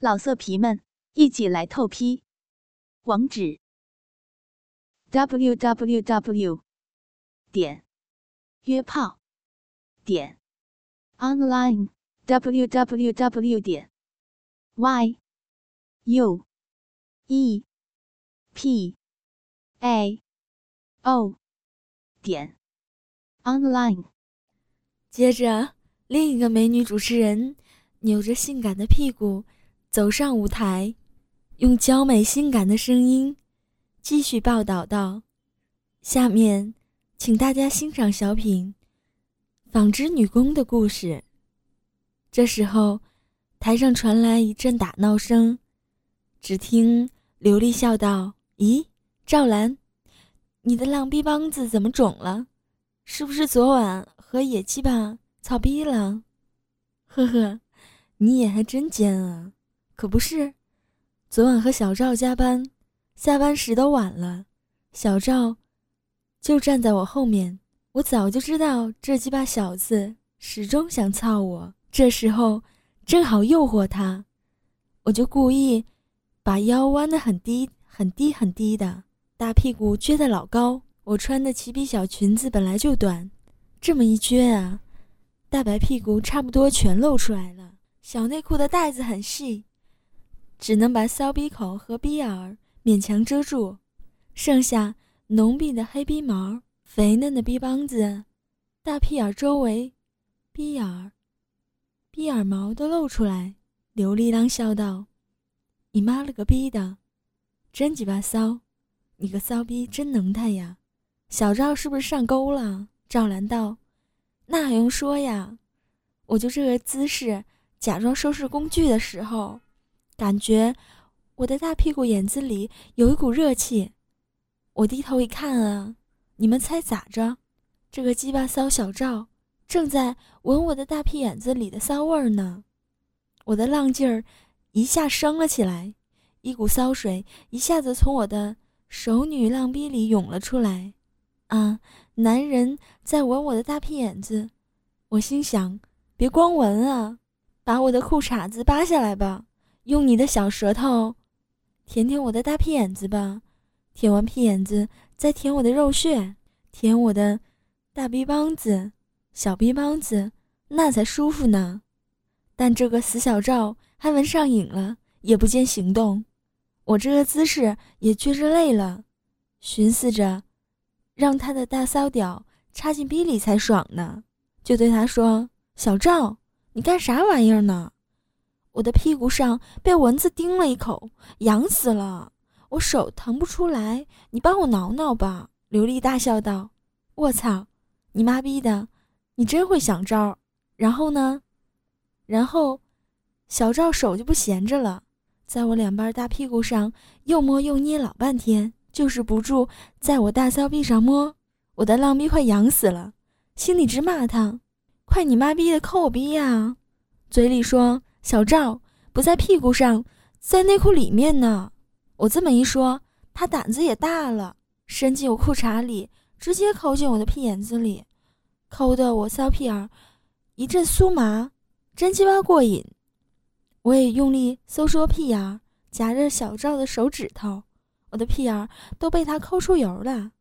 老色皮们，一起来透批！网址：w w w 点约炮点 online w w w 点 y u e p a o 点 online。接着，另一个美女主持人扭着性感的屁股。走上舞台，用娇美性感的声音继续报道道：“下面，请大家欣赏小品《纺织女工的故事》。”这时候，台上传来一阵打闹声，只听刘丽笑道：“咦，赵兰，你的浪逼帮子怎么肿了？是不是昨晚和野鸡巴操逼了？呵呵，你也还真尖啊！”可不是，昨晚和小赵加班，下班时都晚了，小赵就站在我后面。我早就知道这鸡巴小子始终想操我，这时候正好诱惑他，我就故意把腰弯得很低很低很低的，大屁股撅得老高。我穿的齐鼻小裙子本来就短，这么一撅啊，大白屁股差不多全露出来了。小内裤的带子很细。只能把骚逼口和逼眼勉强遮住，剩下浓密的黑逼毛、肥嫩的逼帮子、大屁眼周围、逼眼、逼眼毛都露出来。刘丽当笑道：“你妈了个逼的，真鸡巴骚！你个骚逼真能耐呀！小赵是不是上钩了？”赵兰道：“那还用说呀，我就这个姿势，假装收拾工具的时候。”感觉我的大屁股眼子里有一股热气，我低头一看啊，你们猜咋着？这个鸡巴骚小赵正在闻我的大屁眼子里的骚味儿呢。我的浪劲儿一下升了起来，一股骚水一下子从我的熟女浪逼里涌了出来。啊，男人在闻我的大屁眼子，我心想：别光闻啊，把我的裤衩子扒下来吧。用你的小舌头舔舔我的大屁眼子吧，舔完屁眼子再舔我的肉穴，舔我的大逼帮子、小逼帮子，那才舒服呢。但这个死小赵还闻上瘾了，也不见行动。我这个姿势也确实累了，寻思着让他的大骚屌插进逼里才爽呢，就对他说：“小赵，你干啥玩意儿呢？”我的屁股上被蚊子叮了一口，痒死了，我手腾不出来，你帮我挠挠吧。刘丽大笑道：“我操，你妈逼的，你真会想招。”然后呢？然后，小赵手就不闲着了，在我两瓣大屁股上又摸又捏老半天，就是不住在我大骚逼上摸。我的浪逼快痒死了，心里直骂他：“快你妈逼的抠我逼呀！”嘴里说。小赵不在屁股上，在内裤里面呢。我这么一说，他胆子也大了，伸进我裤衩里，直接抠进我的屁眼子里，抠得我骚屁眼一阵酥麻，真鸡巴过瘾。我也用力收缩屁眼，夹着小赵的手指头，我的屁眼都被他抠出油了，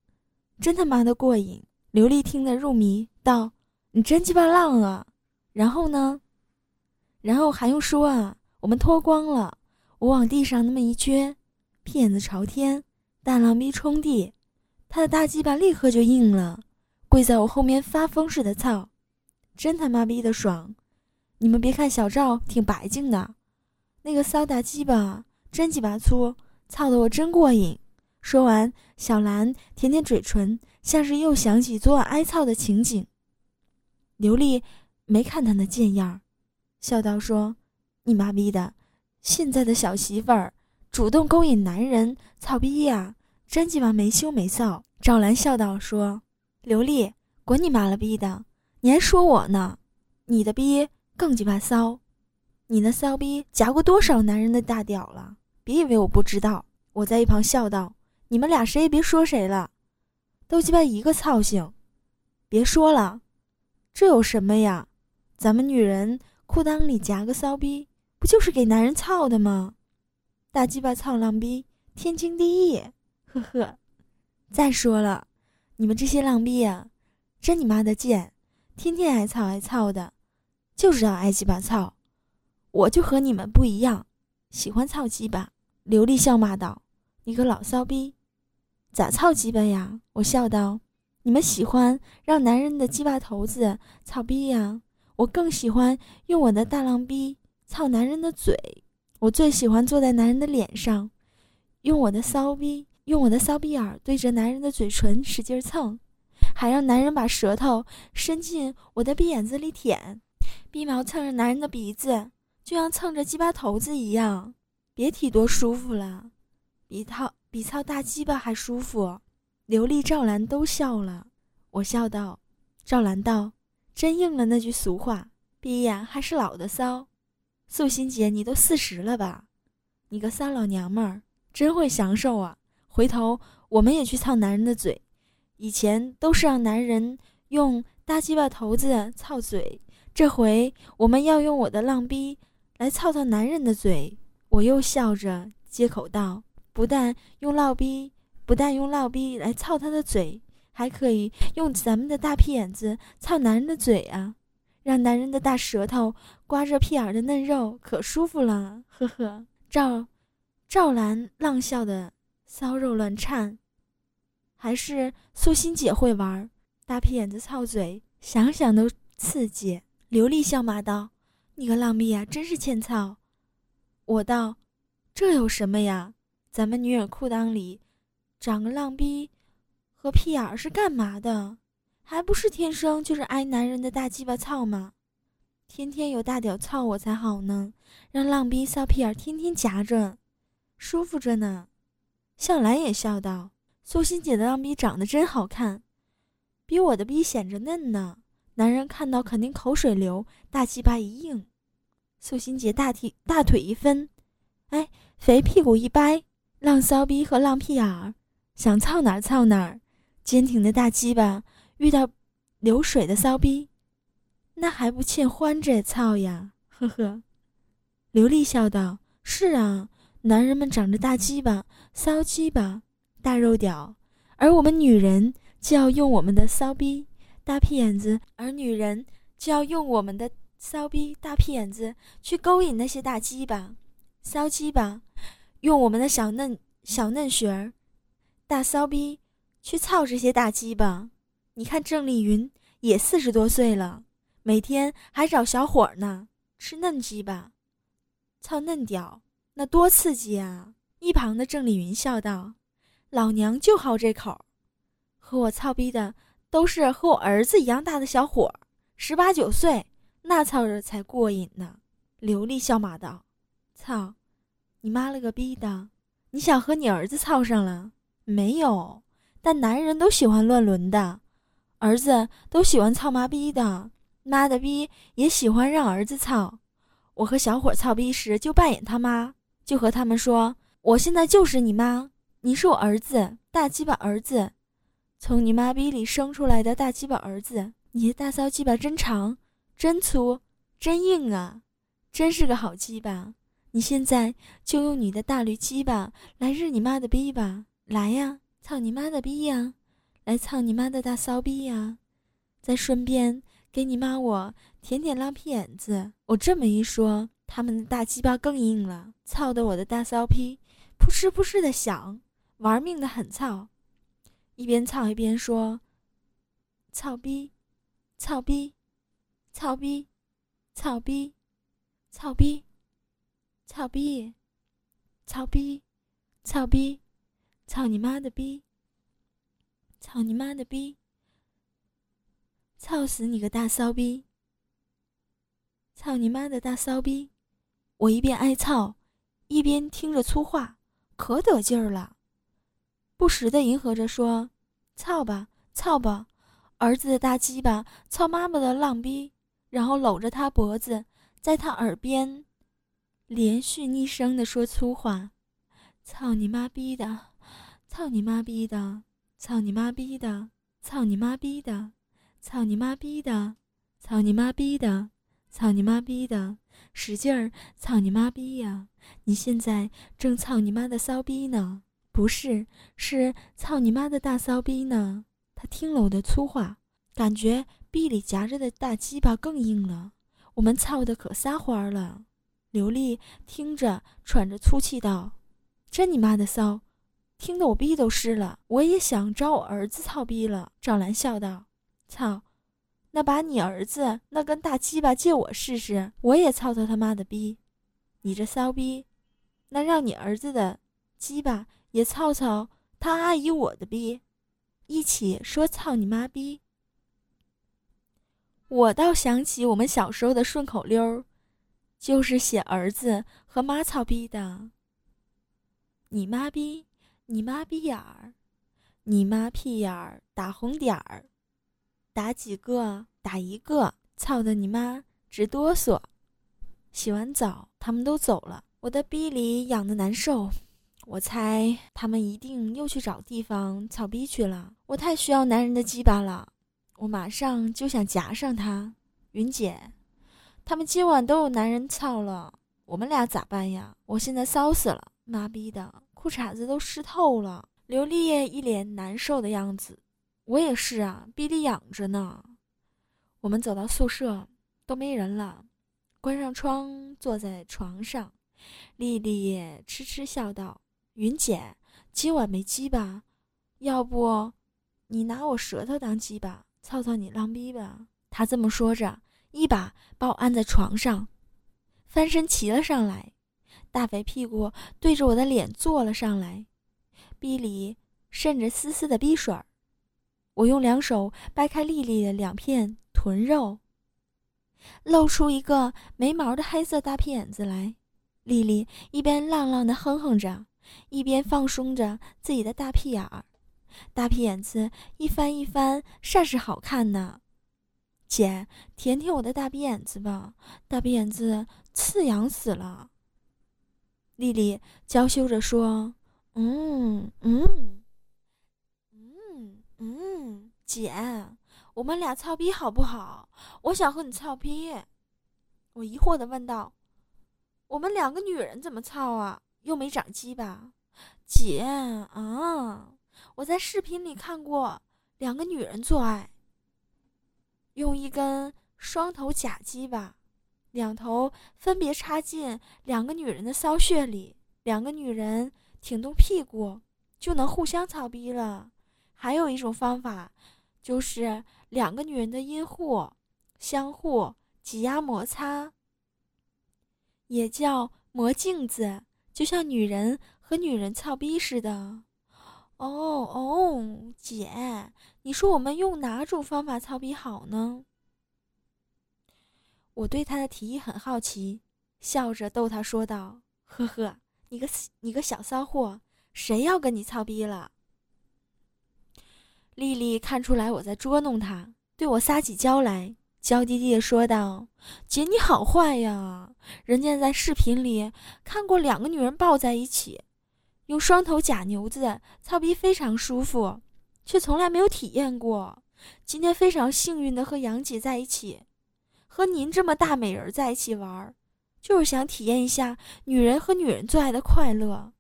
真他妈的过瘾。刘丽听得入迷，道：“你真鸡巴浪啊！”然后呢？然后还用说啊？我们脱光了，我往地上那么一撅，屁眼子朝天，大浪逼冲地，他的大鸡巴立刻就硬了，跪在我后面发疯似的操，真他妈逼的爽！你们别看小赵挺白净的，那个骚大鸡巴真鸡巴粗，操的我真过瘾。说完，小兰舔舔嘴唇，像是又想起昨晚挨操的情景。刘丽没看他那贱样儿。笑道：“说，你妈逼的，现在的小媳妇儿主动勾引男人，操逼呀，真鸡巴没羞没臊。”赵兰笑道：“说，刘丽，滚你妈了逼的，你还说我呢？你的逼更鸡巴骚，你那骚逼夹过多少男人的大屌了？别以为我不知道。”我在一旁笑道：“你们俩谁也别说谁了，都鸡巴一个操性，别说了，这有什么呀？咱们女人。”裤裆里夹个骚逼，不就是给男人操的吗？大鸡巴操浪逼，天经地义。呵呵。再说了，你们这些浪逼呀，真你妈的贱，天天挨操挨操的，就知道挨鸡巴操。我就和你们不一样，喜欢操鸡巴。刘丽笑骂道：“你个老骚逼，咋操鸡巴呀？”我笑道：“你们喜欢让男人的鸡巴头子操逼呀，我更喜欢用我的大浪逼操男人的嘴。我最喜欢坐在男人的脸上，用我的骚逼，用我的骚逼眼对着男人的嘴唇使劲蹭，还让男人把舌头伸进我的逼眼子里舔，逼毛蹭着男人的鼻子。”就像蹭着鸡巴头子一样，别提多舒服了，比操比操大鸡巴还舒服。刘丽、赵兰都笑了，我笑道：“赵兰道，真应了那句俗话，逼呀还是老的骚。”素心姐，你都四十了吧？你个骚老娘们儿，真会享受啊！回头我们也去操男人的嘴，以前都是让男人用大鸡巴头子操嘴，这回我们要用我的浪逼。来操操男人的嘴，我又笑着接口道：“不但用烙逼，不但用烙逼来操他的嘴，还可以用咱们的大屁眼子操男人的嘴啊，让男人的大舌头刮着屁眼的嫩肉，可舒服了。”呵呵，赵赵兰浪笑的骚肉乱颤，还是素心姐会玩大屁眼子操嘴，想想都刺激。刘丽笑骂道。你个浪逼呀，真是欠操！我道，这有什么呀？咱们女人裤裆里长个浪逼和屁眼儿是干嘛的？还不是天生就是挨男人的大鸡巴操吗？天天有大屌操我才好呢，让浪逼骚屁眼天天夹着，舒服着呢。向兰也笑道：“苏心姐的浪逼长得真好看，比我的逼显着嫩呢。”男人看到肯定口水流，大鸡巴一硬，素心姐大腿大腿一分，哎，肥屁股一掰，浪骚逼和浪屁眼儿，想操哪儿操哪儿，坚挺的大鸡巴遇到流水的骚逼，那还不欠欢着操呀？呵呵，刘丽笑道：“是啊，男人们长着大鸡巴，骚鸡巴，大肉屌，而我们女人就要用我们的骚逼。”大屁眼子，而女人就要用我们的骚逼大屁眼子去勾引那些大鸡巴、骚鸡巴，用我们的小嫩小嫩穴儿、大骚逼去操这些大鸡巴。你看郑丽云也四十多岁了，每天还找小伙呢，吃嫩鸡巴，操嫩屌，那多刺激啊！一旁的郑丽云笑道：“老娘就好这口，和我操逼的。”都是和我儿子一样大的小伙，十八九岁，那操着才过瘾呢。刘丽笑骂道：“操，你妈了个逼的！你想和你儿子操上了没有？但男人都喜欢乱伦的，儿子都喜欢操妈逼的，妈的逼也喜欢让儿子操。我和小伙操逼时就扮演他妈，就和他们说：我现在就是你妈，你是我儿子，大鸡巴儿子。”从你妈逼里生出来的大鸡巴儿子，你的大骚鸡巴真长、真粗、真硬啊，真是个好鸡巴！你现在就用你的大驴鸡巴来日你妈的逼吧，来呀，操你妈的逼呀！来操你妈的大骚逼呀！再顺便给你妈我舔舔浪屁眼子。我这么一说，他们的大鸡巴更硬了，操的我的大骚逼扑哧扑哧的响，玩命的很操，一边操一边说：“操逼，操逼，操逼，操逼，操逼，操逼，操逼，操逼。”操你妈的逼！操你妈的逼！操死你个大骚逼！操你妈的大骚逼！”我一边挨操，一边听着粗话，可得劲儿了。不时的迎合着说：“操吧，操吧，儿子的大鸡巴，操妈妈的浪逼。”然后搂着他脖子，在他耳边连续逆声的说粗话：“操你妈逼的，操你妈逼的，操你妈逼的，操你妈逼的，操你妈逼的，操你妈逼的，操你妈逼的，使劲儿操你妈逼呀！你现在正操你妈的骚逼呢，不是，是操你妈的大骚逼呢。他听了我的粗话，感觉逼里夹着的大鸡巴更硬了。我们操的可撒欢儿了。刘丽听着，喘着粗气道：“真你妈的骚！”听得我逼都湿了。我也想找我儿子操逼了。赵兰笑道：“操！”那把你儿子那根大鸡巴借我试试，我也操他他妈的逼！你这骚逼，那让你儿子的鸡巴也操操他阿姨我的逼，一起说操你妈逼！我倒想起我们小时候的顺口溜，就是写儿子和妈操逼的。你妈逼，你妈逼眼儿，你妈屁眼儿打红点儿。打几个？打一个！操的你妈，直哆嗦。洗完澡，他们都走了。我的逼里痒的难受，我猜他们一定又去找地方操逼去了。我太需要男人的鸡巴了，我马上就想夹上他。云姐，他们今晚都有男人操了，我们俩咋办呀？我现在骚死了，妈逼的，裤衩子都湿透了。刘丽一脸难受的样子。我也是啊，逼里痒着呢。我们走到宿舍，都没人了，关上窗，坐在床上。丽丽痴痴笑道：“云姐，今晚没鸡吧？要不，你拿我舌头当鸡巴，操操你浪逼吧。”她这么说着，一把把我按在床上，翻身骑了上来，大肥屁股对着我的脸坐了上来，逼里渗着丝丝的逼水儿。我用两手掰开丽丽的两片臀肉，露出一个没毛的黑色大屁眼子来。丽丽一边浪浪的哼哼着，一边放松着自己的大屁眼儿，大屁眼子一翻一翻，煞是好看呢。姐，舔舔我的大屁眼子吧，大屁眼子刺痒死了。丽丽娇羞着说：“嗯嗯。”嗯嗯，姐，我们俩操逼好不好？我想和你操逼。我疑惑的问道：“我们两个女人怎么操啊？又没长鸡巴。”姐，啊，我在视频里看过两个女人做爱，用一根双头假鸡巴，两头分别插进两个女人的骚穴里，两个女人挺动屁股，就能互相操逼了。还有一种方法，就是两个女人的阴户相互挤压摩擦，也叫磨镜子，就像女人和女人操逼似的。哦哦，姐，你说我们用哪种方法操逼好呢？我对他的提议很好奇，笑着逗他说道：“呵呵，你个你个小骚货，谁要跟你操逼了？”丽丽看出来我在捉弄她，对我撒起娇来，娇滴滴的说道：“姐，你好坏呀！人家在视频里看过两个女人抱在一起，用双头假牛子操逼非常舒服，却从来没有体验过。今天非常幸运的和杨姐在一起，和您这么大美人在一起玩，就是想体验一下女人和女人做爱的快乐。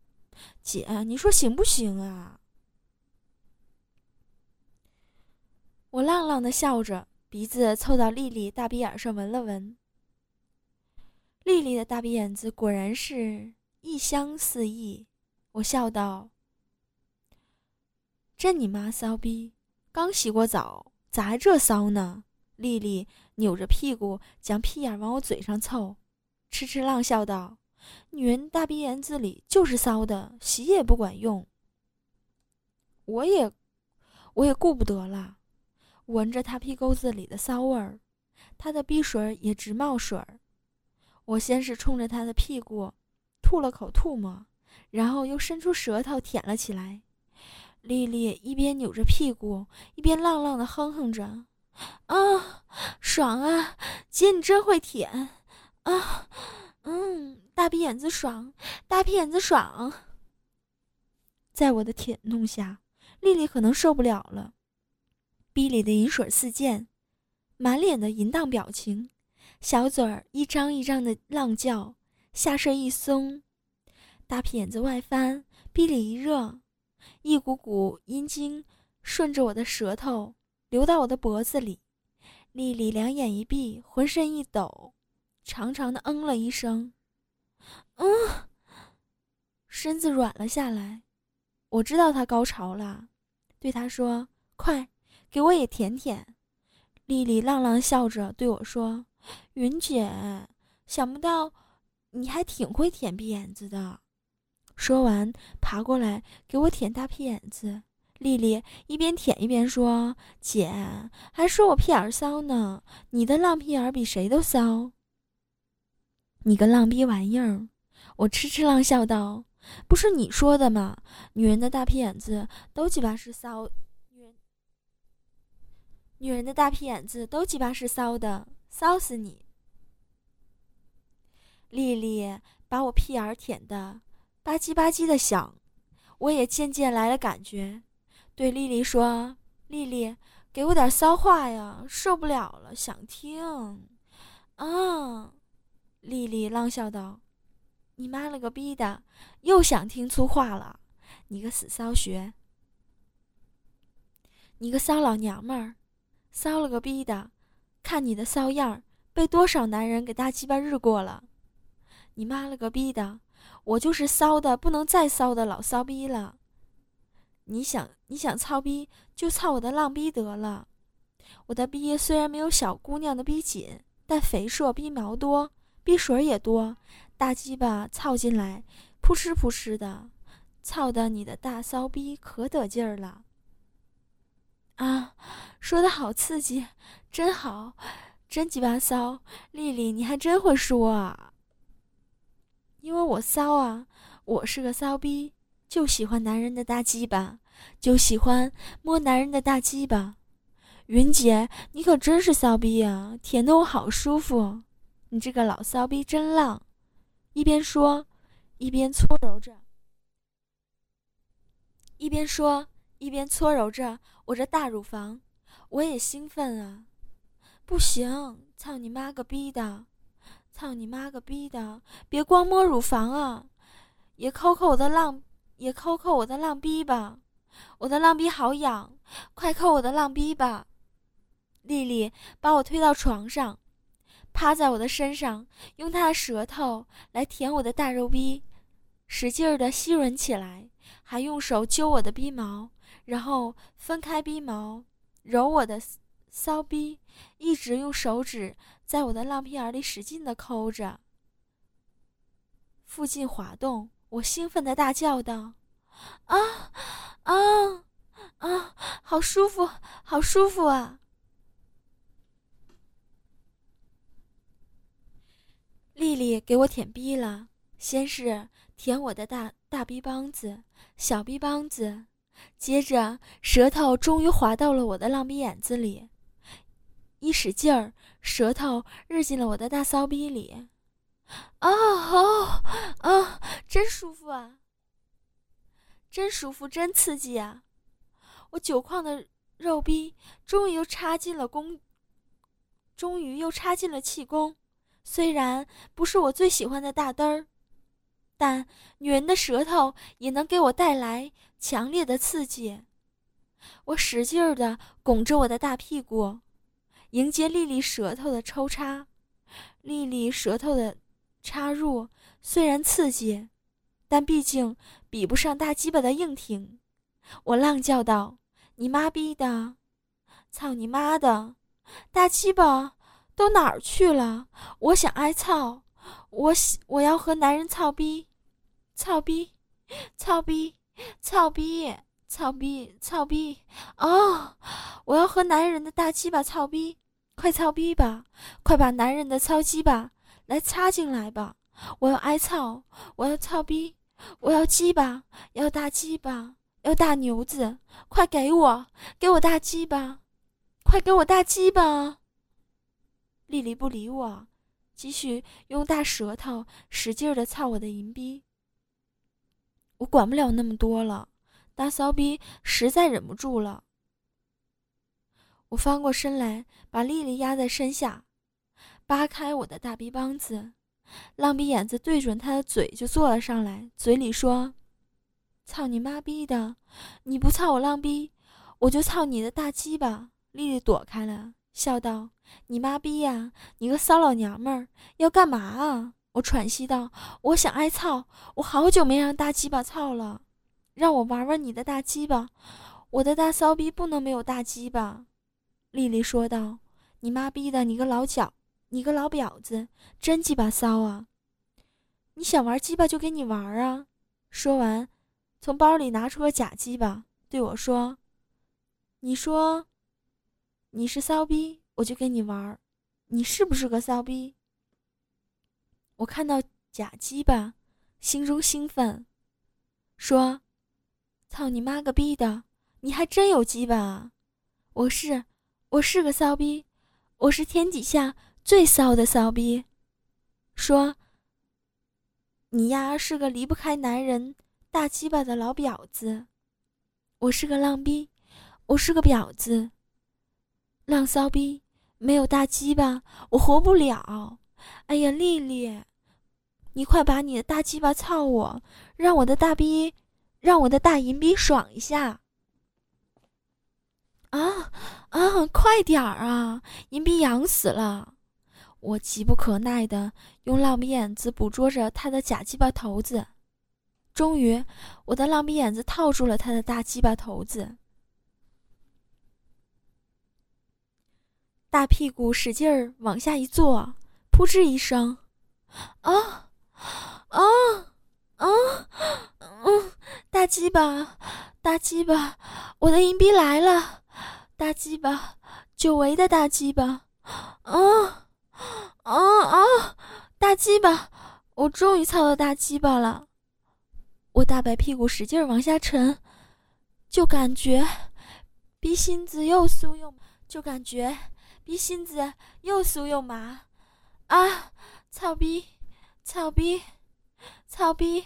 姐，你说行不行啊？”我浪浪的笑着，鼻子凑到丽丽大鼻眼上闻了闻。丽丽的大鼻眼子果然是异香四溢。我笑道：“真你妈骚逼！刚洗过澡，咋还这骚呢？”丽丽扭着屁股将屁眼往我嘴上凑，痴痴浪笑道：“女人大鼻眼子里就是骚的，洗也不管用。”我也，我也顾不得了。闻着他屁沟子里的骚味儿，他的鼻水也直冒水儿。我先是冲着他的屁股吐了口吐沫，然后又伸出舌头舔了起来。丽丽一边扭着屁股，一边浪浪的哼哼着：“啊，爽啊！姐你真会舔啊！嗯，大鼻眼子爽，大屁眼子爽。”在我的舔弄下，丽丽可能受不了了。逼里的饮水四溅，满脸的淫荡表情，小嘴儿一张一张的浪叫，下身一松，大屁眼子外翻，逼里一热，一股股阴茎顺着我的舌头流到我的脖子里。丽丽两眼一闭，浑身一抖，长长的嗯了一声，嗯，身子软了下来。我知道她高潮了，对她说：“快，给我也舔舔。”丽丽浪浪笑着对我说：“云姐，想不到你还挺会舔屁眼子的。”说完，爬过来给我舔大屁眼子。丽丽一边舔一边说：“姐，还说我屁眼骚呢，你的浪屁眼比谁都骚。”你个浪逼玩意儿！我痴痴浪笑道：“不是你说的吗？女人的大屁眼子都鸡巴是骚。”女人的大屁眼子都鸡巴是骚的，骚死你！丽丽把我屁眼舔的吧唧吧唧的响，我也渐渐来了感觉，对丽丽说：“丽丽，给我点骚话呀，受不了了，想听。”啊！丽丽浪笑道：“你妈了个逼的，又想听粗话了，你个死骚学，你个骚老娘们儿！”骚了个逼的，看你的骚样儿，被多少男人给大鸡巴日过了！你妈了个逼的，我就是骚的不能再骚的老骚逼了。你想你想操逼就操我的浪逼得了，我的逼虽然没有小姑娘的逼紧，但肥硕逼毛多，逼水也多，大鸡巴操进来，扑哧扑哧的，操的你的大骚逼可得劲儿了。啊，说的好刺激，真好，真鸡巴骚！丽丽，你还真会说啊。因为我骚啊，我是个骚逼，就喜欢男人的大鸡巴，就喜欢摸男人的大鸡巴。云姐，你可真是骚逼啊，舔得我好舒服。你这个老骚逼真浪！一边说，一边搓揉着，一边说。一边搓揉着我这大乳房，我也兴奋啊！不行，操你妈个逼的！操你妈个逼的！别光摸乳房啊，也抠抠我的浪，也抠抠我的浪逼吧！我的浪逼好痒，快抠我的浪逼吧！丽丽把我推到床上，趴在我的身上，用她的舌头来舔我的大肉逼，使劲儿的吸吮起来，还用手揪我的逼毛。然后分开逼毛，揉我的骚逼，一直用手指在我的浪屁眼里使劲的抠着。附近滑动，我兴奋的大叫道：“啊啊啊！好舒服，好舒服啊！”丽丽给我舔逼了，先是舔我的大大逼帮子、小逼帮子。接着，舌头终于滑到了我的浪逼眼子里，一使劲儿，舌头日进了我的大骚逼里。啊哦啊，真舒服啊！真舒服，真刺激啊！我久旷的肉逼终于又插进了宫，终于又插进了气宫。虽然不是我最喜欢的大嘚儿。但女人的舌头也能给我带来强烈的刺激。我使劲儿的拱着我的大屁股，迎接丽丽舌头的抽插。丽丽舌头的插入虽然刺激，但毕竟比不上大鸡巴的硬挺。我浪叫道：“你妈逼的！操你妈的！大鸡巴都哪儿去了？我想挨操！我喜我要和男人操逼！”操逼，操逼，操逼，操逼，操逼！哦，我要和男人的大鸡巴操逼，快操逼吧，快把男人的操鸡巴来插进来吧！我要挨操，我要操逼，我要鸡巴，要大鸡巴，要大牛子，快给我，给我大鸡巴，快给我大鸡巴！丽丽不理我，继续用大舌头使劲的操我的银逼。我管不了那么多了，大骚逼实在忍不住了。我翻过身来，把丽丽压在身下，扒开我的大逼帮子，浪逼眼子对准他的嘴就坐了上来，嘴里说：“操你妈逼的！你不操我浪逼，我就操你的大鸡巴！”丽丽躲开了，笑道：“你妈逼呀！你个骚老娘们儿，要干嘛啊？”我喘息道：“我想挨操，我好久没让大鸡巴操了，让我玩玩你的大鸡巴。我的大骚逼不能没有大鸡巴。”丽丽说道：“你妈逼的，你个老脚，你个老婊子，真鸡巴骚啊！你想玩鸡巴就给你玩啊！”说完，从包里拿出了假鸡巴，对我说：“你说你是骚逼，我就跟你玩，你是不是个骚逼？”我看到假鸡巴，心中兴奋，说：“操你妈个逼的，你还真有鸡巴啊！我是，我是个骚逼，我是天底下最骚的骚逼。说，你呀是个离不开男人大鸡巴的老婊子，我是个浪逼，我是个婊子，浪骚逼，没有大鸡巴我活不了。哎呀，丽丽。”你快把你的大鸡巴操我，让我的大逼，让我的大银逼爽一下！啊啊，快点儿啊！银逼痒死了！我急不可耐的用浪笔眼子捕捉着他的假鸡巴头子，终于，我的浪笔眼子套住了他的大鸡巴头子，大屁股使劲儿往下一坐，扑哧一声，啊！啊啊嗯，大鸡巴，大鸡巴，我的银币来了！大鸡巴，久违的大鸡巴！啊啊 啊！大鸡巴，我终于操到大鸡巴了！我大白屁股使劲往下沉，就感觉逼心子又酥又，就感觉逼心子又酥又麻！啊，操逼！操逼，操逼，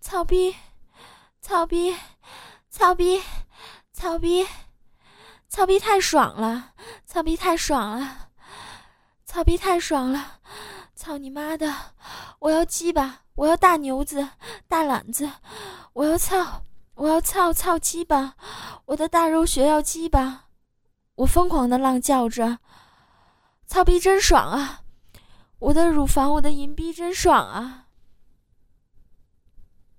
操逼，操逼，操逼，操逼，操逼太爽了！操逼太爽了！操逼太爽了！操你妈的！我要鸡巴！我要大牛子、大懒子！我要操！我要操操鸡巴！我的大肉血要鸡巴！我疯狂的浪叫着：操逼真爽啊！我的乳房，我的银币真爽啊！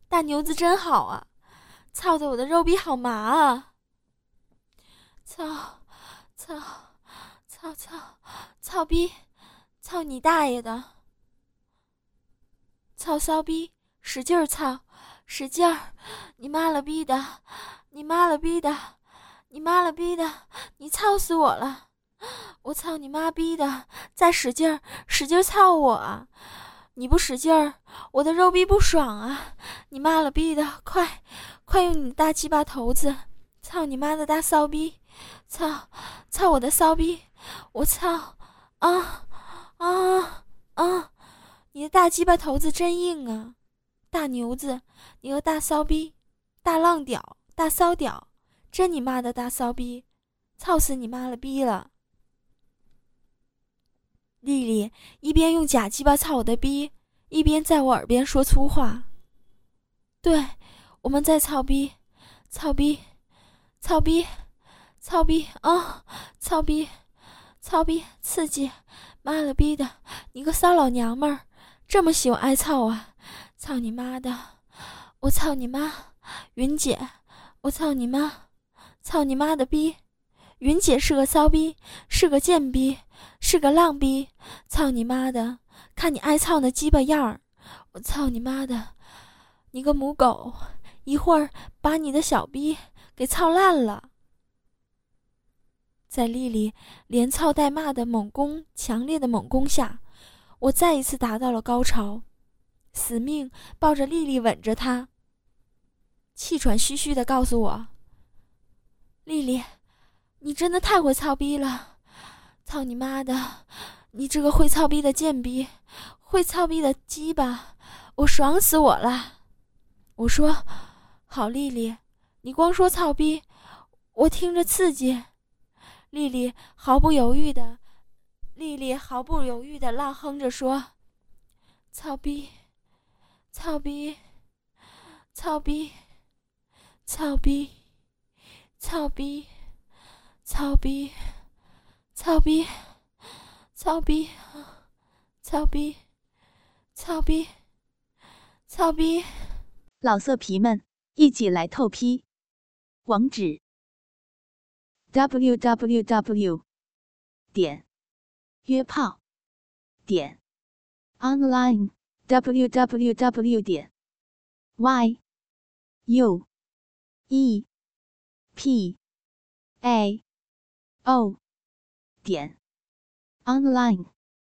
大牛子真好啊！操的我的肉逼好麻啊！操，操，操操，操逼，操你大爷的！操骚逼，使劲操，使劲儿！你妈了逼的，你妈了逼的，你妈了逼的，你操死我了！我操你妈逼的！再使劲儿，使劲操我！你不使劲儿，我的肉逼不爽啊！你妈了逼的，快，快用你大鸡巴头子，操你妈的大骚逼！操，操我的骚逼！我操！啊，啊，啊！你的大鸡巴头子真硬啊！大牛子，你个大骚逼，大浪屌，大骚屌，真你妈的大骚逼！操死你妈了逼了！丽丽一边用假鸡巴操我的逼，一边在我耳边说粗话。对，我们在操逼，操逼，操逼，操逼啊！操逼，操逼，刺激！妈了逼的，你个骚老娘们儿，这么喜欢挨操啊！操你妈的！我操你妈！云姐，我操你妈！操你妈的逼！云姐是个骚逼，是个贱逼。是个浪逼，操你妈的！看你挨操那鸡巴样儿，我操你妈的！你个母狗，一会儿把你的小逼给操烂了！在丽丽连操带骂的猛攻，强烈的猛攻下，我再一次达到了高潮，死命抱着丽丽吻着她，气喘吁吁的告诉我：“丽丽，你真的太会操逼了。”操你妈的！你这个会操逼的贱逼，会操逼的鸡巴，我爽死我了！我说，好丽丽，你光说操逼，我听着刺激。丽丽毫不犹豫的丽丽毫不犹豫地浪哼着说：“操逼，操逼，操逼，操逼，操逼，操逼，操逼，操逼，操逼，操逼，操逼！”老色皮们，一起来透批！网址 ：w w w 点约炮点 online w w w 点 y u e p a o 点 online。